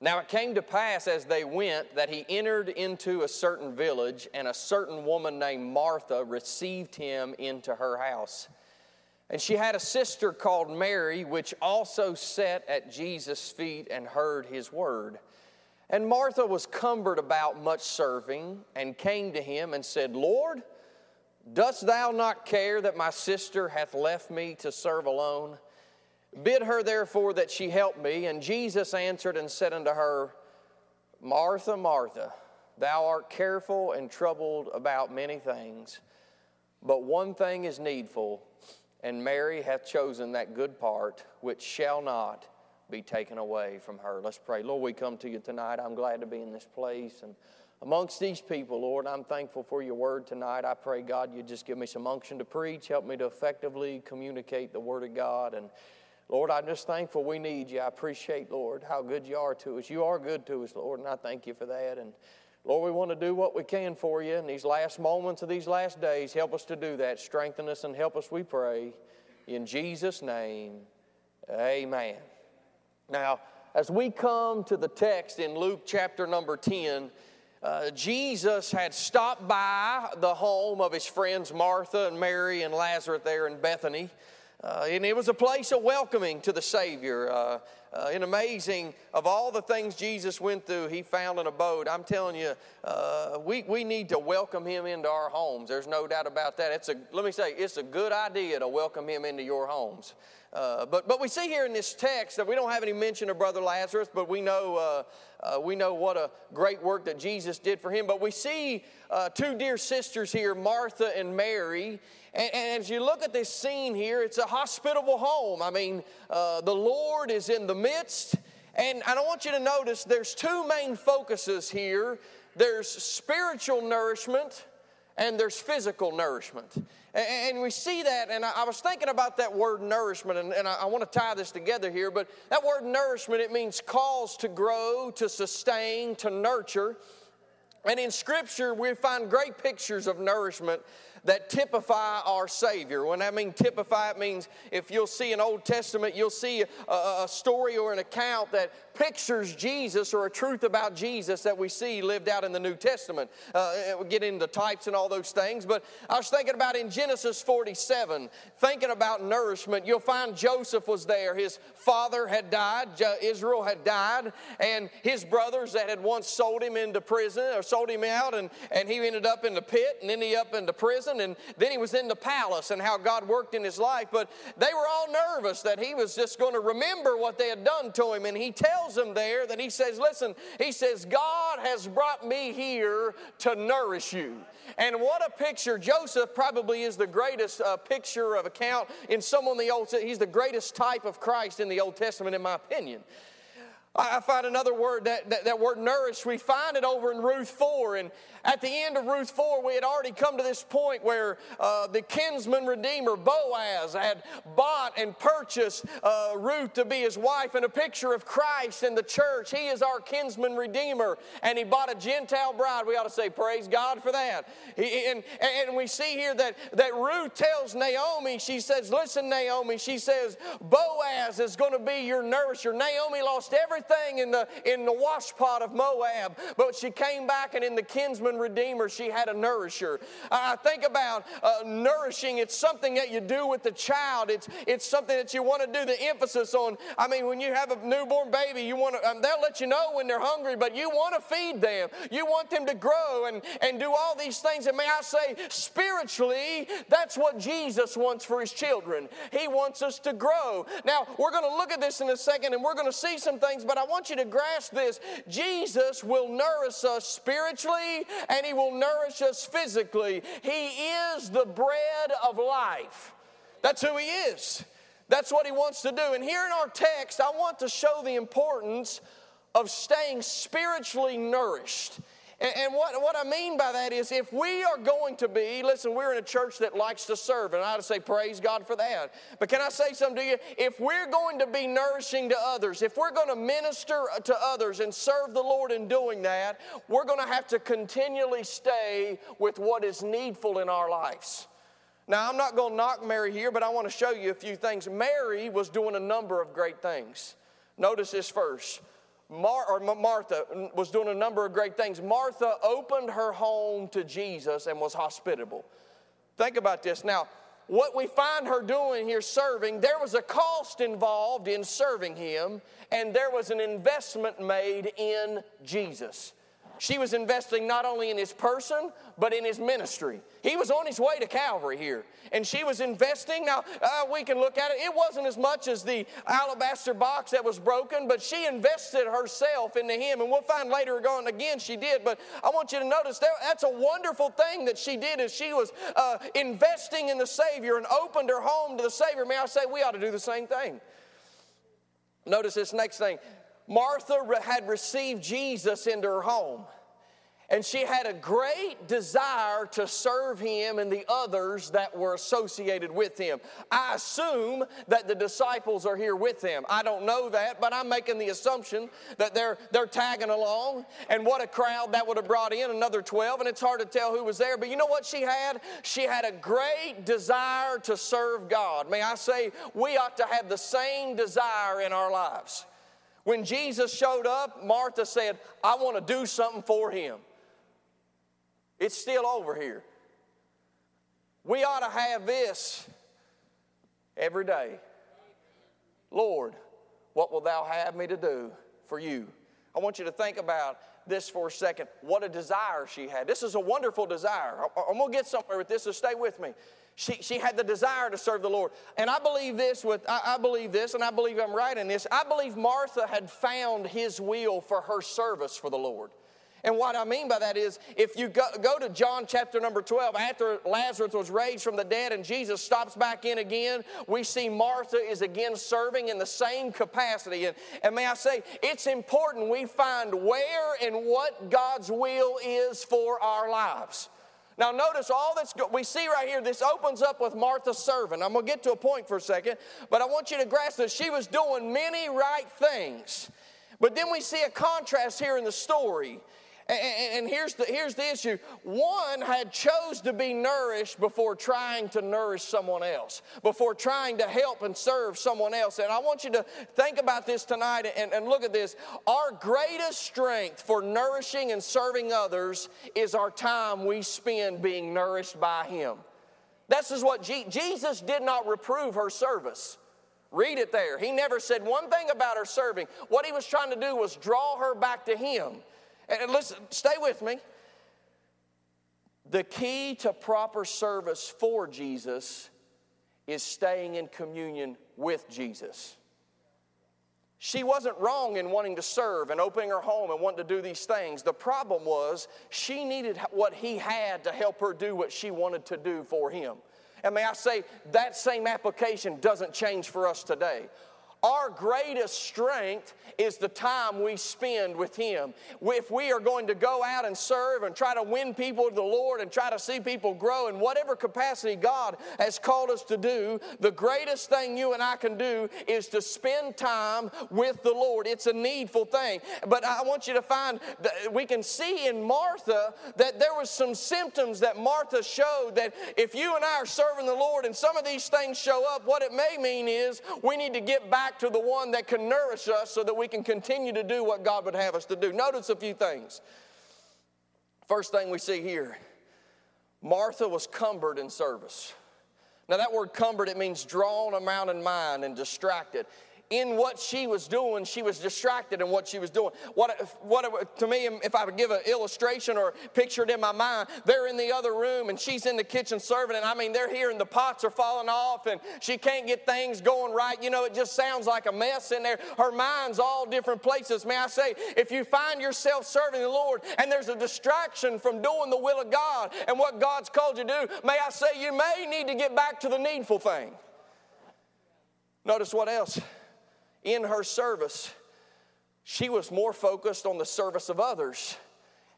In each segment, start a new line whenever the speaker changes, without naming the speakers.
Now it came to pass as they went that he entered into a certain village, and a certain woman named Martha received him into her house. And she had a sister called Mary, which also sat at Jesus' feet and heard his word. And Martha was cumbered about much serving, and came to him and said, Lord, dost thou not care that my sister hath left me to serve alone? Bid her therefore that she help me. And Jesus answered and said unto her, Martha, Martha, thou art careful and troubled about many things, but one thing is needful, and Mary hath chosen that good part which shall not be taken away from her. Let's pray. Lord, we come to you tonight. I'm glad to be in this place and amongst these people, Lord. I'm thankful for your word tonight. I pray, God, you just give me some unction to preach, help me to effectively communicate the word of God and Lord, I'm just thankful we need you. I appreciate, Lord, how good you are to us. You are good to us, Lord, and I thank you for that. And Lord, we want to do what we can for you in these last moments of these last days. Help us to do that. Strengthen us and help us, we pray. In Jesus' name, amen. Now, as we come to the text in Luke chapter number 10, uh, Jesus had stopped by the home of his friends Martha and Mary and Lazarus there in Bethany. Uh, and it was a place of welcoming to the Savior. Uh, uh, and amazing of all the things Jesus went through, he found an abode. I'm telling you, uh, we, we need to welcome him into our homes. There's no doubt about that. It's a, let me say, it's a good idea to welcome him into your homes. Uh, but, but we see here in this text that we don't have any mention of Brother Lazarus, but we know, uh, we know what a great work that Jesus did for him. But we see two dear sisters here, Martha and Mary. And, and, as you look at this scene here, it's a hospitable home. I mean, uh, the Lord is in the midst. And I want you to notice there's two main focuses here there's spiritual nourishment and there's physical nourishment. And we see that, and I was thinking about that word nourishment, and I want to tie this together here, but that word nourishment, it means cause to grow, to sustain, to nurture. And in Scripture, we find great pictures of nourishment that typify our Savior. When I mean typify, it means if you'll see an Old Testament, you'll see a, a story or an account that pictures Jesus or a truth about Jesus that we see lived out in the New Testament. Uh, we get into types and all those things, but I was thinking about in Genesis 47, thinking about nourishment, you'll find Joseph was there. His father had died, Israel had died, and his brothers that had once sold him into prison or sold him out, and, and he ended up in the pit, and then he up into prison, and then he was in the palace and how God worked in his life. But they were all nervous that he was just going to remember what they had done to him, and he tells them there that he says, Listen, he says, God has brought me here to nourish you. And what a picture. Joseph probably is the greatest uh, picture of account in someone in the Old He's the greatest type of Christ in the Old Testament, in my opinion. I find another word, that, that, that, word nourish, we find it over in Ruth 4. And at the end of Ruth 4, we had already come to this point where uh, the kinsman redeemer, Boaz, had bought and purchased uh, Ruth to be his wife, and a picture of Christ in the church. He is our kinsman redeemer, and he bought a Gentile bride. We ought to say, Praise God for that. He, and, and we see here that, that Ruth tells Naomi, she says, Listen, Naomi, she says, Boaz is going to be your nourisher. Naomi lost everything everything in the, in the washpot of Moab, but she came back and in the kinsman redeemer, she had a nourisher. I think about uh, nourishing, it's something that you do with the child, it's, it's something that you want to do the emphasis on. I mean, when you have a newborn baby, you want to, um, they'll let you know when they're hungry, but you want to feed them. You want them to grow and, and do all these things. And may I say, spiritually, that's what Jesus wants for his children. He wants us to grow. Now, we're going to look at this in a second and we're going to see some things, but but I want you to grasp this Jesus will nourish us spiritually and He will nourish us physically. He is the bread of life. That's who He is. That's what He wants to do. And here in our text, I want to show the importance of staying spiritually nourished. And, what, what I mean by that is if we are going to be, listen, we're in a church that likes to serve, and I ought to say praise God for that. But can I say something to you? If we're going to be nourishing to others, if we're going to minister to others and serve the Lord in doing that, we're going to have to continually stay with what is needful in our lives. Now, I'm not going to knock Mary here, but I want to show you a few things. Mary was doing a number of great things. Notice this first Mar- or Martha was doing a number of great things. Martha opened her home to Jesus and was hospitable. Think about this. Now, what we find her doing here serving, there was a cost involved in serving him, and there was an investment made in Jesus. She was investing not only in his person, but in his ministry. He was on his way to Calvary here, and she was investing. Now, uh, we can look at it. It wasn't as much as the alabaster box that was broken, but she invested herself into him, and we'll find later on again she did. But I want you to notice that, that's a wonderful thing that she did is she was uh, investing in the Savior and opened her home to the Savior. May I say, we ought to do the same thing. Notice this next thing. Martha had received Jesus into her home. And she had a great desire to serve him and the others that were associated with him. I assume that the disciples are here with him. I don't know that, but I'm making the assumption that they're, they're tagging along. And what a crowd that would have brought in, another 12, and it's hard to tell who was there. But you know what she had? She had a great desire to serve God. May I say, we ought to have the same desire in our lives. When Jesus showed up, Martha said, I want to do something for him. It's still over here. We ought to have this every day. Lord, what will thou have me to do for you? I want you to think about this for a second. What a desire she had. This is a wonderful desire. I'm going to get somewhere with this, so stay with me. She, she had the desire to serve the Lord. And I believe this with I, I believe this, and I believe I'm right in this. I believe Martha had found his will for her service for the Lord. And what I mean by that is, if you go, go, to John chapter number 12, after Lazarus was raised from the dead and Jesus stops back in again, we see Martha is again serving in the same capacity. And, and may I say, it's important we find where and what God's will is for our lives. Now, notice all that's go- we see right here. This opens up with Martha's servant. I'm going to get to a point for a second, but I want you to grasp that she was doing many right things. But then we see a contrast here in the story. And, here's, the, here's the issue. One had chose to be nourished before trying to nourish someone else, before trying to help and serve someone else. And I want you to think about this tonight and, and look at this. Our greatest strength for nourishing and serving others is our time we spend being nourished by Him. This is what Je- Jesus did not reprove her service. Read it there. He never said one thing about her serving. What he was trying to do was draw her back to Him. And listen, stay with me. The key to proper service for Jesus is staying in communion with Jesus. She wasn't wrong in wanting to serve and opening her home and wanting to do these things. The problem was she needed what he had to help her do what she wanted to do for him. And may I say, that same application doesn't change for us today. Our greatest strength is the time we spend with Him. If we are going to go out and serve and try to win people to the Lord and try to see people grow in whatever capacity God has called us to do, the greatest thing you and I can do is to spend time with the Lord. It's a needful thing. But I want you to find that we can see in Martha that there was some symptoms that Martha showed that if you and I are serving the Lord and some of these things show up, what it may mean is we need to get back to the one that can nourish us so that we can continue to do what God would have us to do. Notice a few things. First thing we see here Martha was cumbered in service. Now, that word cumbered, it means drawn around in mind and distracted in what she was doing, she was distracted in what she was doing. What, what to me, if I would give an illustration or picture it in my mind, they're in the other room and she's in the kitchen serving, and I mean, they're here and the pots are falling off and she can't get things going right. You know, it just sounds like a mess in there. Her mind's all different places. May I say, if you find yourself serving the Lord and there's a distraction from doing the will of God and what God's called you to do, may I say, you may need to get back to the needful thing. Notice what else? In her service, she was more focused on the service of others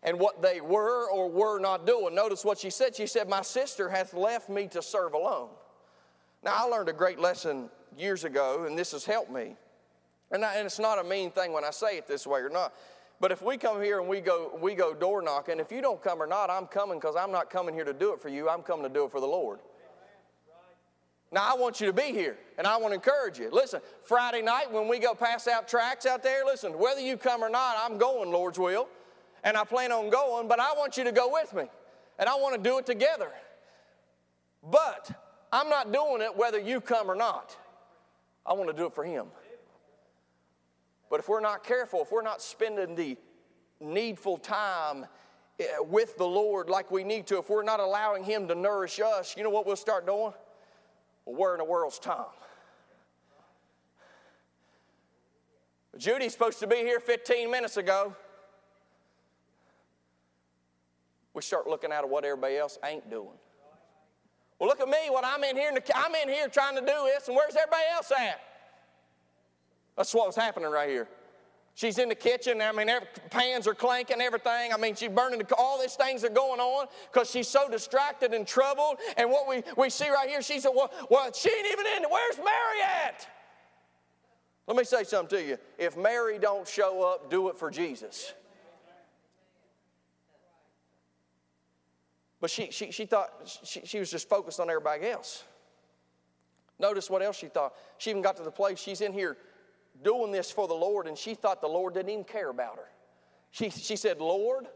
and what they were or were not doing. Notice what she said. She said, My sister hath left me to serve alone. Now, I learned a great lesson years ago, and this has helped me. And, I, and it's not a mean thing when I say it this way or not. But if we come here and we go, we go door knocking, if you don't come or not, I'm coming because I'm not coming here to do it for you. I'm coming to do it for the Lord. Now, I want you to be here, and I want to encourage you. Listen, Friday night when we go pass out tracts out there, listen, whether you come or not, I'm going, Lord's will, and I plan on going, but I want you to go with me, and I want to do it together. But I'm not doing it whether you come or not. I want to do it for Him. But if we're not careful, if we're not spending the needful time eh, with the Lord like we need to, if we're not allowing Him to nourish us, you know what we'll start doing? Well, where in the world's Tom? Judy's supposed to be here 15 minutes ago. We start looking out at what everybody else ain't doing. Well, look at me. What I'm in here. I'm in here trying to do this, and where's everybody else at? That's what was happening right here. She's in the kitchen. I mean, every, pans are clanking, everything. I mean, she's burning. The, all these things are going on because she's so distracted and troubled. And what we, we see right here, she said, well, well, she ain't even in. Where's Mary at? Let me say something to you. If Mary don't show up, do it for Jesus. But she, she, she thought she, she was just focused on everybody else. Notice what else she thought. She even got to the place she's in here doing this for the Lord, and she thought the Lord didn't even care about her. She, she said, Lord,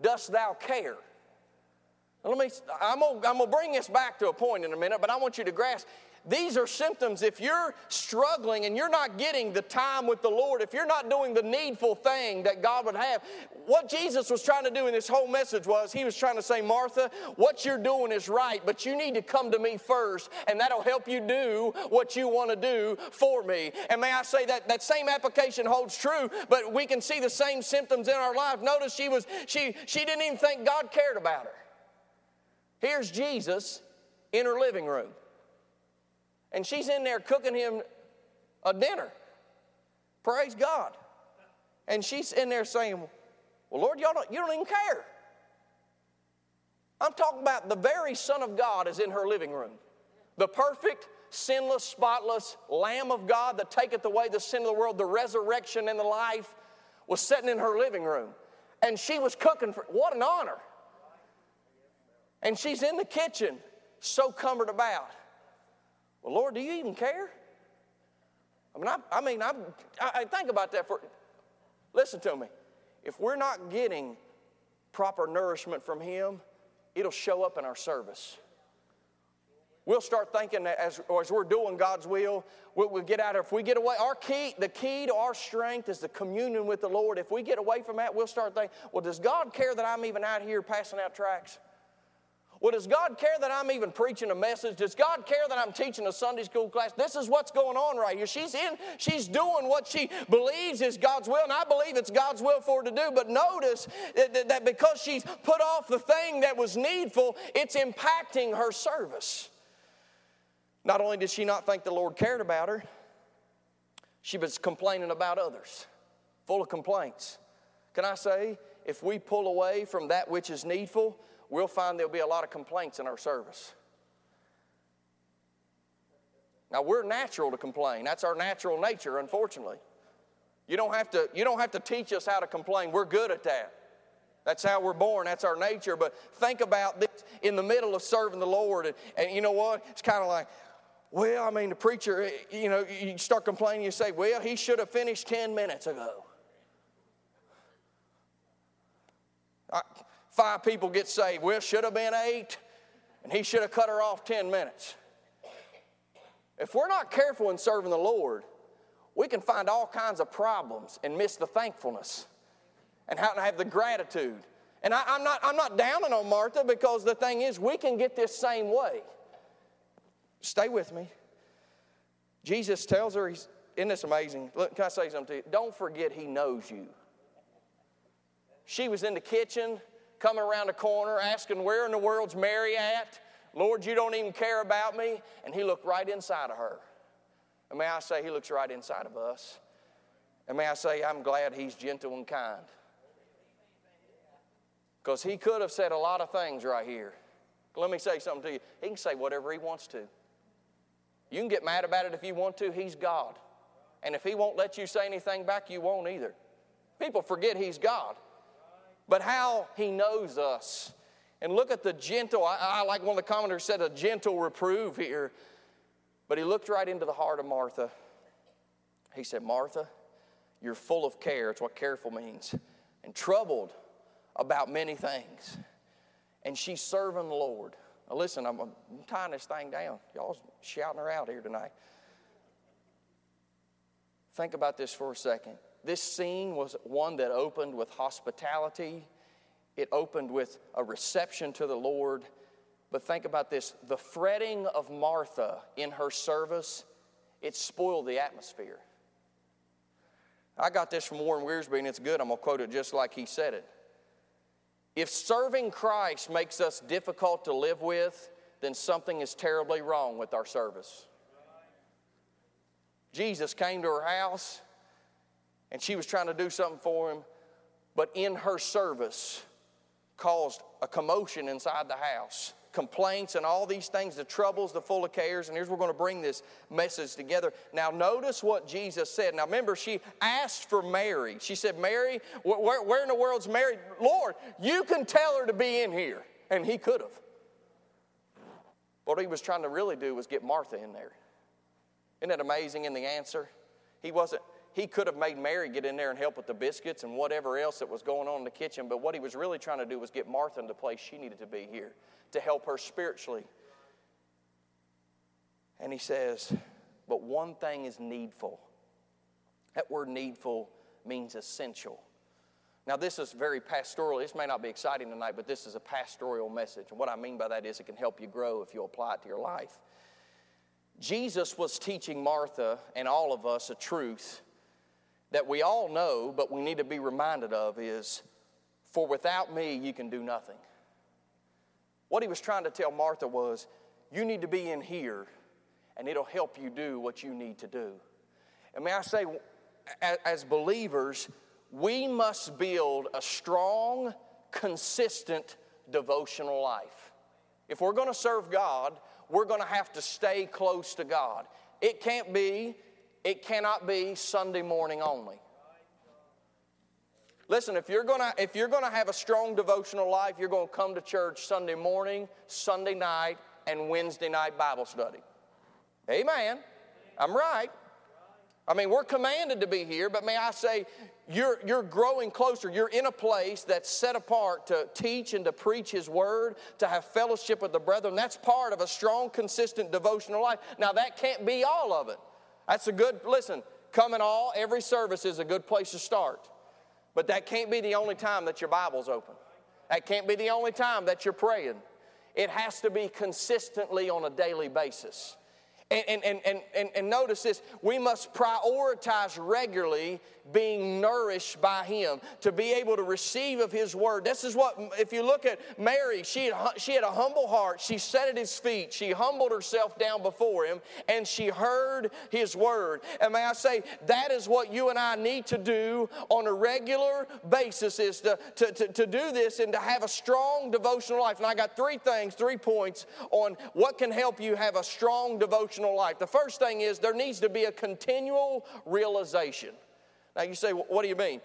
dost thou care? Let me, I'm I'm gonna bring this back to a point in a minute, but I want you to grasp these are symptoms. If you're struggling and you're not getting the time with the Lord, if you're not doing the needful thing that God would have, what Jesus was trying to do in this whole message was he was trying to say, Martha, what you're doing is right, but you need to come to me first, and that'll help you do what you want to do for me. And may I say that that same application holds true, but we can see the same symptoms in our life. Notice she was she she didn't even think God cared about her. Here's Jesus in her living room. And she's in there cooking him a dinner. Praise God. And she's in there saying, Well, Lord, y'all don't, you don't even care. I'm talking about the very Son of God is in her living room. The perfect, sinless, spotless Lamb of God that taketh away the sin of the world, the resurrection and the life, was sitting in her living room. And she was cooking for, what an honor. And she's in the kitchen, so cumbered about. Well, Lord, do you even care? I mean, I, I mean, I, I think about that for. Listen to me. If we're not getting proper nourishment from Him, it'll show up in our service. We'll start thinking that as, as we're doing God's will, we'll, we'll get out of If we get away, our key, the key to our strength is the communion with the Lord. If we get away from that, we'll start thinking, well, does God care that I'm even out here passing out tracts? Well, does God care that I'm even preaching a message? Does God care that I'm teaching a Sunday school class? This is what's going on right here. She's in, she's doing what she believes is God's will, and I believe it's God's will for her to do. But notice that, that because she's put off the thing that was needful, it's impacting her service. Not only did she not think the Lord cared about her, she was complaining about others, full of complaints. Can I say, if we pull away from that which is needful, we'll find there'll be a lot of complaints in our service. Now, we're natural to complain. That's our natural nature, unfortunately. You don't have to, you don't have to teach us how to complain. We're good at that. That's how we're born. That's our nature. But think about this in the middle of serving the Lord. And, and you know what? It's kind of like, well, I mean, the preacher, eh, you know, you start complaining, you say, well, he should have finished 10 minutes ago. I, Five people get saved. Well, should have been eight, and he should have cut her off 10 minutes. If we're not careful in serving the Lord, we can find all kinds of problems and miss the thankfulness and how to have the gratitude. And I, am not, I'm not downing on Martha because the thing is, we can get this same way. Stay with me. Jesus tells her, he's, Isn't this amazing? Look, can I say something to you? Don't forget, He knows you. She was in the kitchen coming around the corner asking, Where in the world's Mary at? Lord, you don't even care about me. And he looked right inside of her. And may I say, he looks right inside of us. And may I say, I'm glad he's gentle and kind. Because he could have said a lot of things right here. Let me say something to you. He can say whatever he wants to. You can get mad about it if you want to. He's God. And if he won't let you say anything back, you won't either. People forget he's God but how he knows us. And look at the gentle, I, I, like one of the commenters said, a gentle reprove here. But he looked right into the heart of Martha. He said, Martha, you're full of care. It's what careful means. And troubled about many things. And she's serving the Lord. Now, listen, I'm, I'm tying this thing down. Y'all's shouting her out here tonight. Think about this for a second. This scene was one that opened with hospitality, it opened with a reception to the Lord. But think about this the fretting of Martha in her service, it spoiled the atmosphere. I got this from Warren Wiersbe, and it's good. I'm going to quote it just like he said it. If serving Christ makes us difficult to live with, then something is terribly wrong with our service. Jesus came to her house and she was trying to do something for him, but in her service caused a commotion inside the house complaints and all these things, the troubles, the full of cares. And here's we're going to bring this message together. Now, notice what Jesus said. Now, remember, she asked for Mary. She said, Mary, where, where in the world's Mary? Lord, you can tell her to be in here. And he could have. What he was trying to really do was get Martha in there. Isn't that amazing in the answer? He wasn't, he could have made Mary get in there and help with the biscuits and whatever else that was going on in the kitchen, but what he was really trying to do was get Martha in the place she needed to be here to help her spiritually. And he says, But one thing is needful. That word needful means essential. Now, this is very pastoral. This may not be exciting tonight, but this is a pastoral message. And what I mean by that is it can help you grow if you apply it to your life. Jesus was teaching Martha and all of us a truth that we all know, but we need to be reminded of is for without me, you can do nothing. What he was trying to tell Martha was, you need to be in here, and it'll help you do what you need to do. And may I say, as believers, we must build a strong, consistent devotional life. If we're going to serve God, we're going to have to stay close to God. It can't be, it cannot be Sunday morning only. Listen, if you're gonna if you're gonna have a strong devotional life, you're gonna come to church Sunday morning, Sunday night, and Wednesday night Bible study. Amen. I'm right. I mean, we're commanded to be here, but may I say, you're, you're growing closer. You're in a place that's set apart to teach and to preach His Word, to have fellowship with the brethren. That's part of a strong, consistent devotional life. Now, that can't be all of it. That's a good, listen, coming all, every service is a good place to start. But that can't be the only time that your Bible's open. That can't be the only time that you're praying. It has to be consistently on a daily basis. And, and, and, and, and notice this we must prioritize regularly being nourished by Him, to be able to receive of His Word. This is what, if you look at Mary, she had, she had a humble heart. She sat at His feet. She humbled herself down before Him, and she heard His Word. And may I say, that is what you and I need to do on a regular basis, is to, to, to, to do this and to have a strong devotional life. And I got three things, three points on what can help you have a strong devotional life. The first thing is there needs to be a continual realization. Now you say, what do you mean?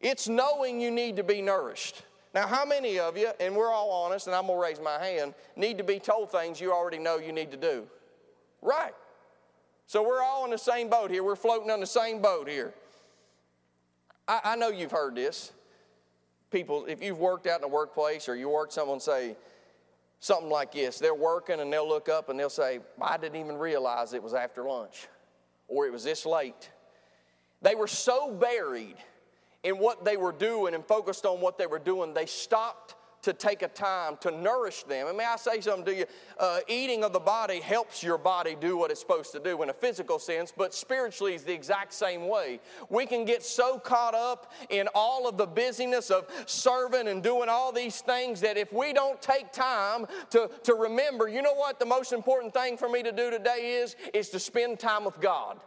It's knowing you need to be nourished. Now, how many of you, and we're all honest, and I'm gonna raise my hand, need to be told things you already know you need to do? Right. So we're all in the same boat here. We're floating on the same boat here. I, I know you've heard this. People, if you've worked out in the workplace or you work someone say something like this, they're working and they'll look up and they'll say, I didn't even realize it was after lunch or it was this late. They were so buried in what they were doing and focused on what they were doing, they stopped to take a time to nourish them. And may I say something to you? Uh, eating of the body helps your body do what it's supposed to do in a physical sense, but spiritually is the exact same way. We can get so caught up in all of the busyness of serving and doing all these things that if we don't take time to, to remember, you know what the most important thing for me to do today is? Is to spend time with God.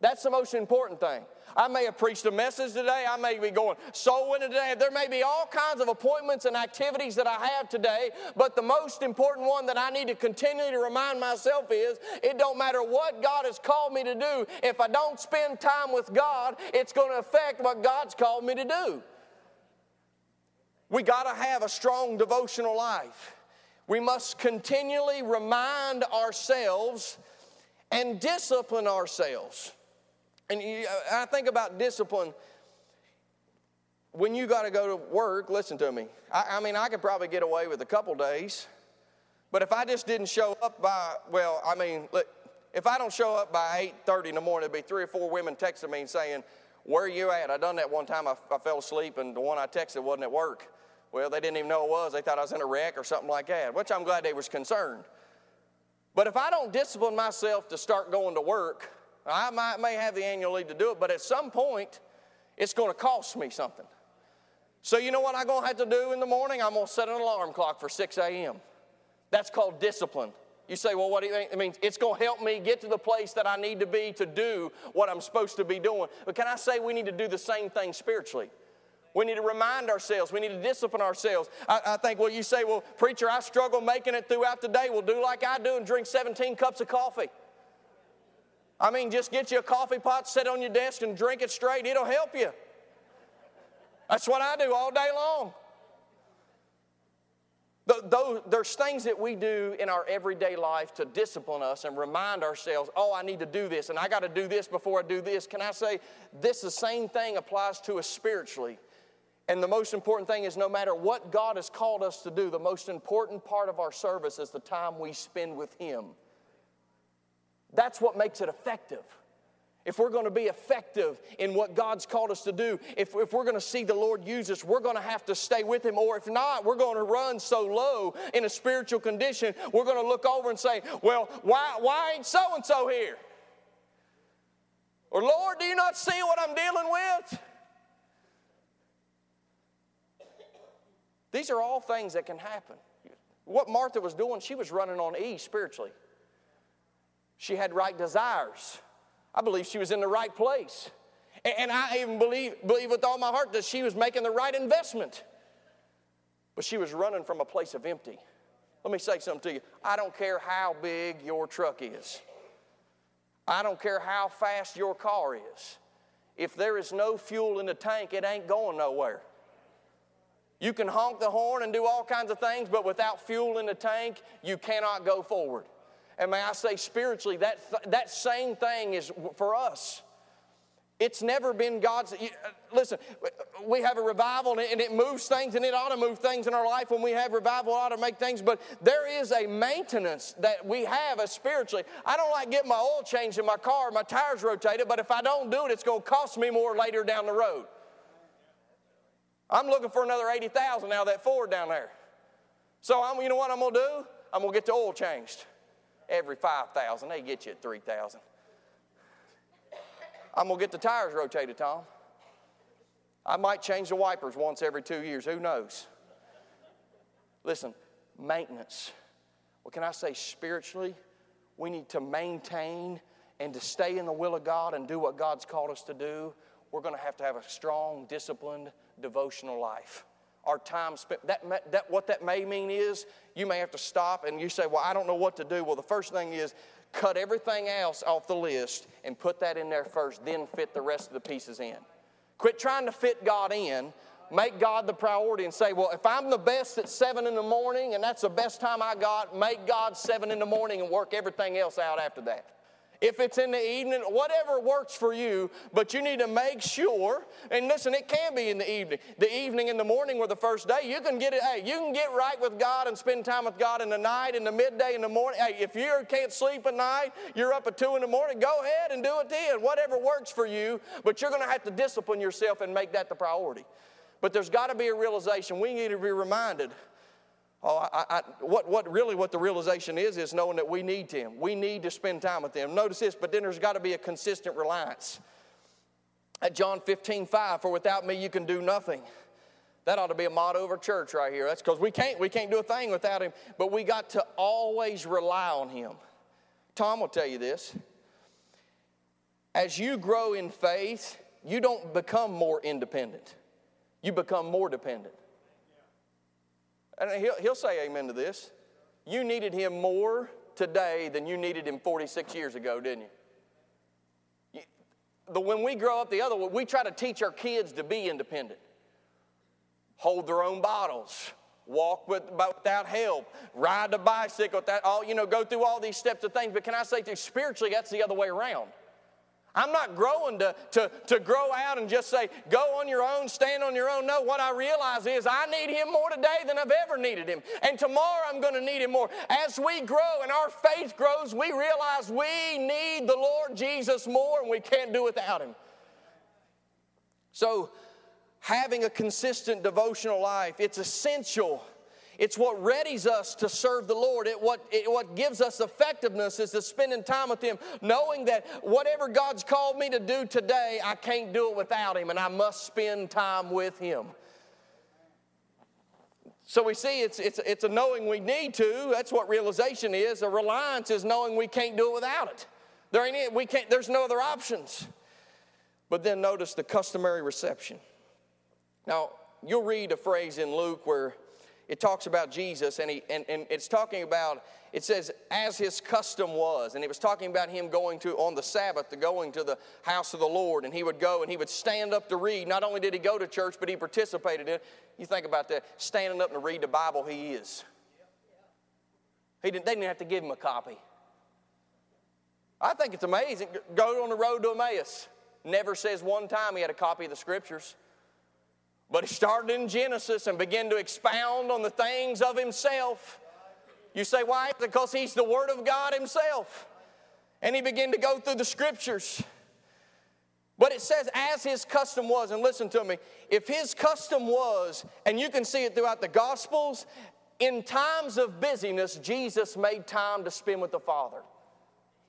That's the most important thing. I may have preached a message today. I may be going soul winning today. There may be all kinds of appointments and activities that I have today, but the most important one that I need to continually to remind myself is it don't matter what God has called me to do. If I don't spend time with God, it's going to affect what God's called me to do. We got to have a strong devotional life. We must continually remind ourselves and discipline ourselves. And you, I think about discipline when you got to go to work. Listen to me. I, I mean, I could probably get away with a couple days, but if I just didn't show up by, well, I mean, look, if I don't show up by 8:30 in the morning, there'd be three or four women texting me and saying, "Where are you at?" I done that one time. I, I fell asleep, and the one I texted wasn't at work. Well, they didn't even know it was. They thought I was in a wreck or something like that, which I'm glad they was concerned. But if I don't discipline myself to start going to work, I might, may have the annual leave to do it, but at some point, it's going to cost me something. So, you know what I'm going to have to do in the morning? I'm going to set an alarm clock for 6 a.m. That's called discipline. You say, well, what do you think? It means it's going to help me get to the place that I need to be to do what I'm supposed to be doing. But can I say we need to do the same thing spiritually? We need to remind ourselves. We need to discipline ourselves. I, I, think, well, you say, well, preacher, I struggle making it throughout the day. Well, do like I do and drink 17 cups of coffee. I mean, just get you a coffee pot, sit on your desk, and drink it straight. It'll help you. That's what I do all day long. There's things that we do in our everyday life to discipline us and remind ourselves, oh, I need to do this and I got to do this before I do this. Can I say this the same thing applies to us spiritually? And the most important thing is no matter what God has called us to do, the most important part of our service is the time we spend with Him. That's what makes it effective. If we're going to be effective in what God's called us to do, if, if we're going to see the Lord use us, we're going to have to stay with Him. Or if not, we're going to run so low in a spiritual condition, we're going to look over and say, Well, why, why ain't so and so here? Or, Lord, do you not see what I'm dealing with? These are all things that can happen. What Martha was doing, she was running on E spiritually. She had right desires. I believe she was in the right place. And I even believe, believe with all my heart that she was making the right investment. But she was running from a place of empty. Let me say something to you. I don't care how big your truck is, I don't care how fast your car is. If there is no fuel in the tank, it ain't going nowhere. You can honk the horn and do all kinds of things, but without fuel in the tank, you cannot go forward. And may I say, spiritually, that, that same thing is for us. It's never been God's. Uh, listen, we have a revival and it moves things and it ought to move things in our life when we have revival, it ought to make things, but there is a maintenance that we have as spiritually. I don't like getting my oil changed in my car, my tires rotated, but if I don't do it, it's going to cost me more later down the road. I'm looking for another 80,000 out of that Ford down there. So I'm, you know what I'm going to do? I'm going to get the oil changed. Every 5,000, they get you at 3,000. I'm going to get the tires rotated, Tom. I might change the wipers once every two years. Who knows? Listen, maintenance. What can I say spiritually? We need to maintain and to stay in the will of God and do what God's called us to do. We're going to have to have a strong, disciplined, devotional life. Our time spent, that, that, what that may mean is you may have to stop and you say, Well, I don't know what to do. Well, the first thing is cut everything else off the list and put that in there first, then fit the rest of the pieces in. Quit trying to fit God in. Make God the priority and say, Well, if I'm the best at seven in the morning and that's the best time I got, make God seven in the morning and work everything else out after that if it's in the evening, whatever works for you, but you need to make sure, and listen, it can be in the evening. The evening and the morning or the first day, you can get it, hey, you can get right with God and spend time with God in the night, in the midday, in the morning. Hey, if you can't sleep at night, you're up at two in the morning, go ahead and do it then. Whatever works for you, but you're gonna have to discipline yourself and make that the priority. But there's got to be a realization. We need to be reminded Oh, I, I, what, what really what the realization is is knowing that we need Him. We need to spend time with Him. Notice this, but then there's got to be a consistent reliance. At John 15, 5, for without me you can do nothing. That ought to be a motto of our church right here. That's because we can't, we can't do a thing without Him, but we got to always rely on Him. Tom will tell you this. As you grow in faith, you don't become more independent, you become more dependent. And he'll, he'll say amen to this. You needed him more today than you needed him 46 years ago, didn't you? The, when we grow up the other way, we try to teach our kids to be independent. Hold their own bottles, walk with, without help, ride the bicycle, without all, you know, go through all these steps of things. But can I say to you, spiritually, that's the other way around. I'm not growing to, to, to grow out and just say, go on your own, stand on your own. No, what I realize is I need Him more today than I've ever needed Him. And tomorrow I'm going to need Him more. As we grow and our faith grows, we realize we need the Lord Jesus more and we can't do without Him. So, having a consistent devotional life, it's essential it's what readies us to serve the Lord. It, what, it, what gives us effectiveness is to spending time with Him, knowing that whatever God's called me to do today, I can't do it without Him, and I must spend time with Him. So we see it's, it's, it's a knowing we need to. That's what realization is. A reliance is knowing we can't do it without it. There ain't, we can't, there's no other options. But then notice the customary reception. Now, you'll read a phrase in Luke where it talks about Jesus, and, he, and, and it's talking about, it says, as his custom was. And it was talking about him going to, on the Sabbath, to going to the house of the Lord. And he would go and he would stand up to read. Not only did he go to church, but he participated in it. You think about that, standing up to read the Bible, he is. He didn't, they didn't have to give him a copy. I think it's amazing. Go on the road to Emmaus. Never says one time he had a copy of the scriptures. But he started in Genesis and began to expound on the things of himself. You say, why? Because he's the Word of God himself. And he began to go through the scriptures. But it says, as his custom was, and listen to me, if his custom was, and you can see it throughout the Gospels, in times of busyness, Jesus made time to spend with the Father.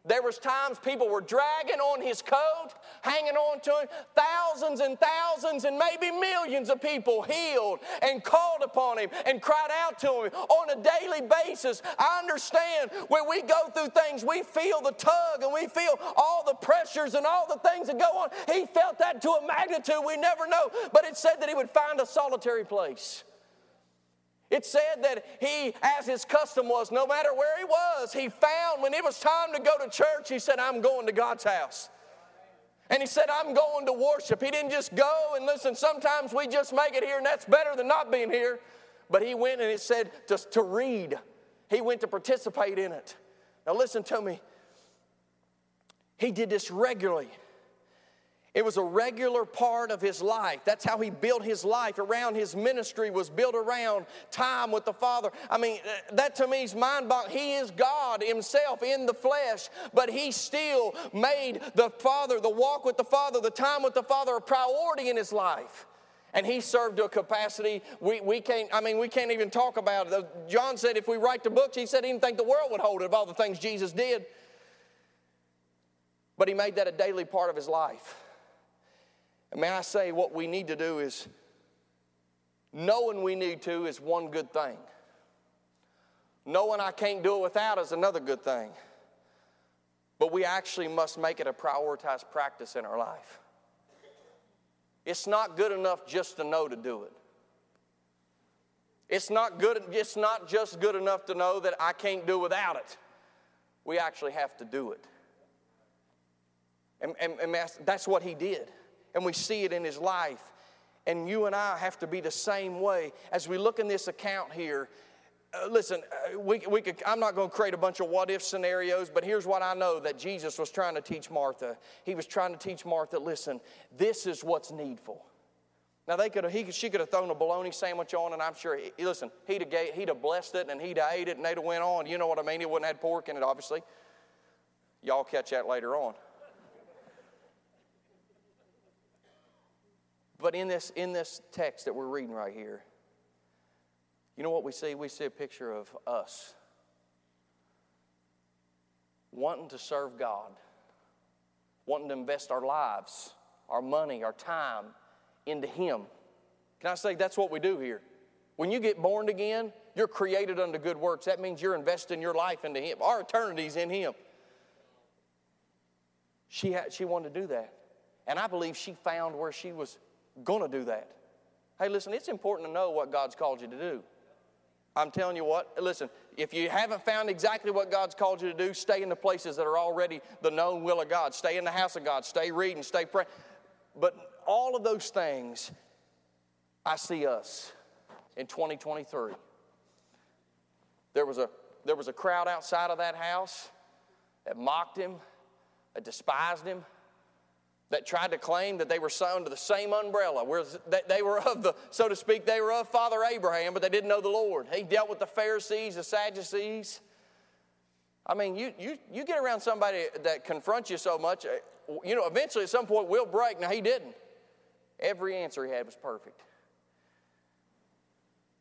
There was times people were dragging on his coat, hanging on to him. Thousands and thousands and maybe millions of people healed and called upon him and cried out to him on a daily basis. I understand when we go through things, we feel the tug and we feel all the pressures and all the things that go on. He felt that to a magnitude we never know. But it said that he would find a solitary place. It said that he, as his custom was, no matter where he was, he found when it was time to go to church, he said, I'm going to God's house. And he said, I'm going to worship. He didn't just go and listen. Sometimes we just make it here, and that's better than not being here. But he went and it said just to read, he went to participate in it. Now, listen to me. He did this regularly. It was a regular part of his life. That's how he built his life around his ministry was built around time with the Father. I mean, uh, that to me is mind boggling. He is God himself in the flesh, but he still made the Father, the walk with the Father, the time with the Father a priority in his life. And he served to a capacity we, we can't, I mean, we can't even talk about it. John said if we write the books, he said he didn't think the world would hold it of all the things Jesus did. But he made that a daily part of his life. And may I say, what we need to do is knowing we need to is one good thing. Knowing I can't do it without is another good thing. But we actually must make it a prioritized practice in our life. It's not good enough just to know to do it. It's not good, it's not just good enough to know that I can't do without it. We actually have to do it. And, and, and that's what he did and we see it in his life. And you and I have to be the same way. As we look in this account here, uh, listen, uh, we, we could, I'm not going to create a bunch of what if scenarios, but here's what I know that Jesus was trying to teach Martha. He was trying to teach Martha, listen, this is what's needful. Now they could have, he, she could have thrown a bologna sandwich on, and I'm sure. He, listen, he'd have, gave, he'd have blessed it, and he'd have ate it, and they'd have went on. You know what I mean? It wouldn't have had pork in it, obviously. Y'all catch that later on. But in this, in this text that we're reading right here, you know what we see? We see a picture of us wanting to serve God, wanting to invest our lives, our money, our time into Him. Can I say that's what we do here? When you get born again, you're created unto good works. That means you're investing your life into Him. Our eternity's in Him. She, had, she wanted to do that. And I believe she found where she was going to do that. Hey, listen, it's important to know what God's called you to do. I'm telling you what, listen, if you haven't found exactly what God's called you to do, stay in the places that are already the known will of God. Stay in the house of God. Stay reading, stay praying. But all of those things, I see us. in 2023. There was a, there was a crowd outside of that house that mocked him, that despised him, that tried to claim that they were under the same umbrella, where they were of the, so to speak, they were of Father Abraham, but they didn't know the Lord. He dealt with the Pharisees, the Sadducees. I mean, you, you, you get around somebody that confronts you so much, uh, you know, eventually at some point we'll break. Now, he didn't. Every answer he had was perfect.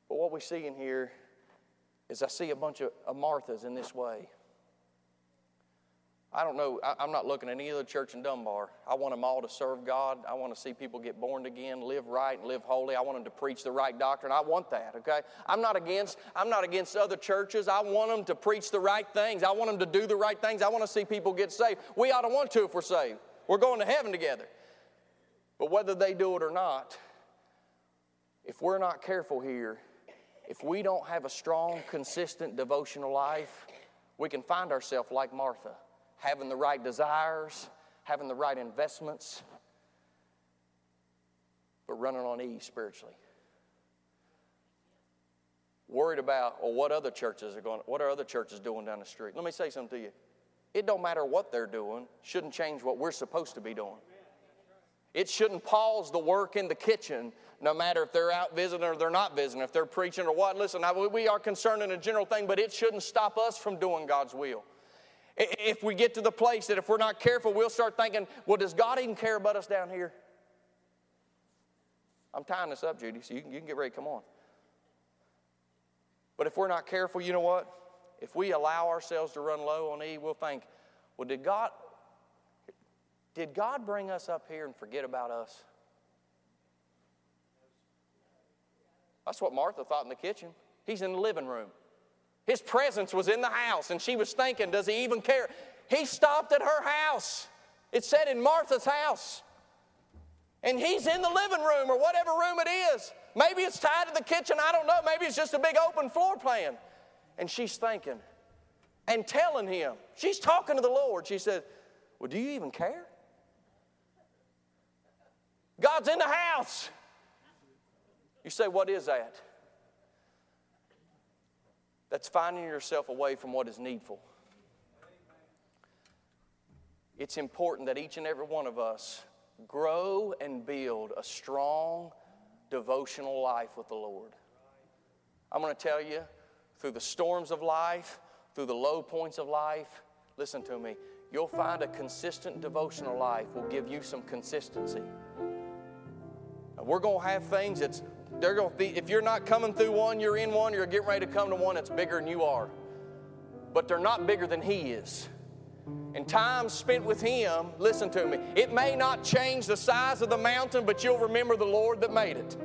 But what we see in here is I see a bunch of Marthas in this way. I don't know. I, am not looking at any other church in Dunbar. I want them all to serve God. I want to see people get born again, live right, and live holy. I want them to preach the right doctrine. I want that. Okay. I'm not against. I'm not against other churches. I want them to preach the right things. I want them to do the right things. I want to see people get saved. We ought to want to if we're saved. We're going to heaven together. But whether they do it or not, if we're not careful here, if we don't have a strong, consistent devotional life, we can find ourselves like Martha having the right desires, having the right investments, but running on E spiritually. Worried about, well, what other churches are going, what are other churches doing down the street? Let me say something to you. It don't matter what they're doing, shouldn't change what we're supposed to be doing. It shouldn't pause the work in the kitchen, no matter if they're out visiting or they're not visiting, if they're preaching or what. Listen, we are concerned in a general thing, but it shouldn't stop us from doing God's will. If we get to the place that if we're not careful, we'll start thinking, well, does God even care about us down here? I'm tying this up, Judy, so you can, you can get ready. Come on. But if we're not careful, you know what? If we allow ourselves to run low on E, we'll think, well, did God, did God bring us up here and forget about us? That's what Martha thought in the kitchen. He's in the living room. His presence was in the house, and she was thinking, Does he even care? He stopped at her house. It said in Martha's house. And he's in the living room or whatever room it is. Maybe it's tied to the kitchen, I don't know. Maybe it's just a big open floor plan. And she's thinking and telling him, she's talking to the Lord. She says, Well, do you even care? God's in the house. You say, What is that? That's finding yourself away from what is needful. It's important that each and every one of us grow and build a strong devotional life with the Lord. I'm going to tell you, through the storms of life, through the low points of life, listen to me, you'll find a consistent devotional life will give you some consistency. We're going to have things that's they're going to be, if you're not coming through one, you're in one, you're getting ready to come to one that's bigger than you are. But they're not bigger than He is. And time spent with Him, listen to me, it may not change the size of the mountain, but you'll remember the Lord that made it.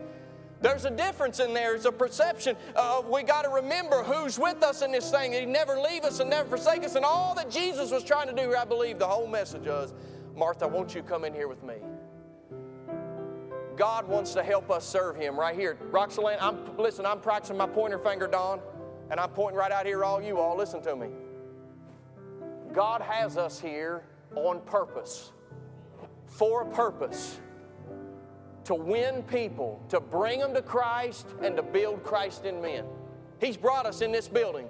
There's a difference in there. It's a perception of we got to remember who's with us in this thing. He never leave us and never forsake us. And all that Jesus was trying to do, I believe the whole message was, Martha, won't you come in here with me? God wants to help us serve Him right here. Roxanne, I'm, listen, I'm practicing my pointer finger, Don, and I'm pointing right out here, all you all. Listen to me. God has us here on purpose, for a purpose, to win people, to bring them to Christ, and to build Christ in men. He's brought us in this building.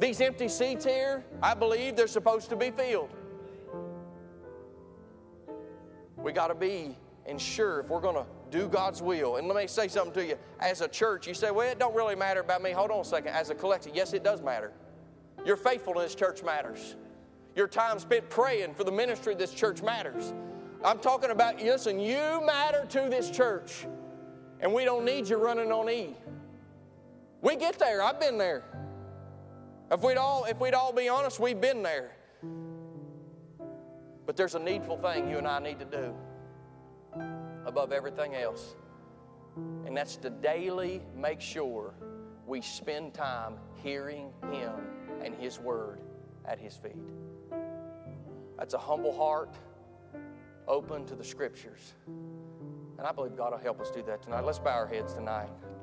These empty seats here, I believe they're supposed to be filled. We got to be and sure if we're going to do God's will. And let me say something to you. As a church, you say, well, it don't really matter about me. Hold on a second. As a collective, yes, it does matter. Your faithfulness, church, matters. Your time spent praying for the ministry of this church matters. I'm talking about, listen, you matter to this church. And we don't need you running on E. We get there. I've been there. If we'd all, if we'd all be honest, we've been there. But there's a needful thing you and I need to do above everything else. And that's to daily make sure we spend time hearing Him and His Word at His feet. That's a humble heart, open to the Scriptures. And I believe God will help us do that tonight. Let's bow our heads tonight.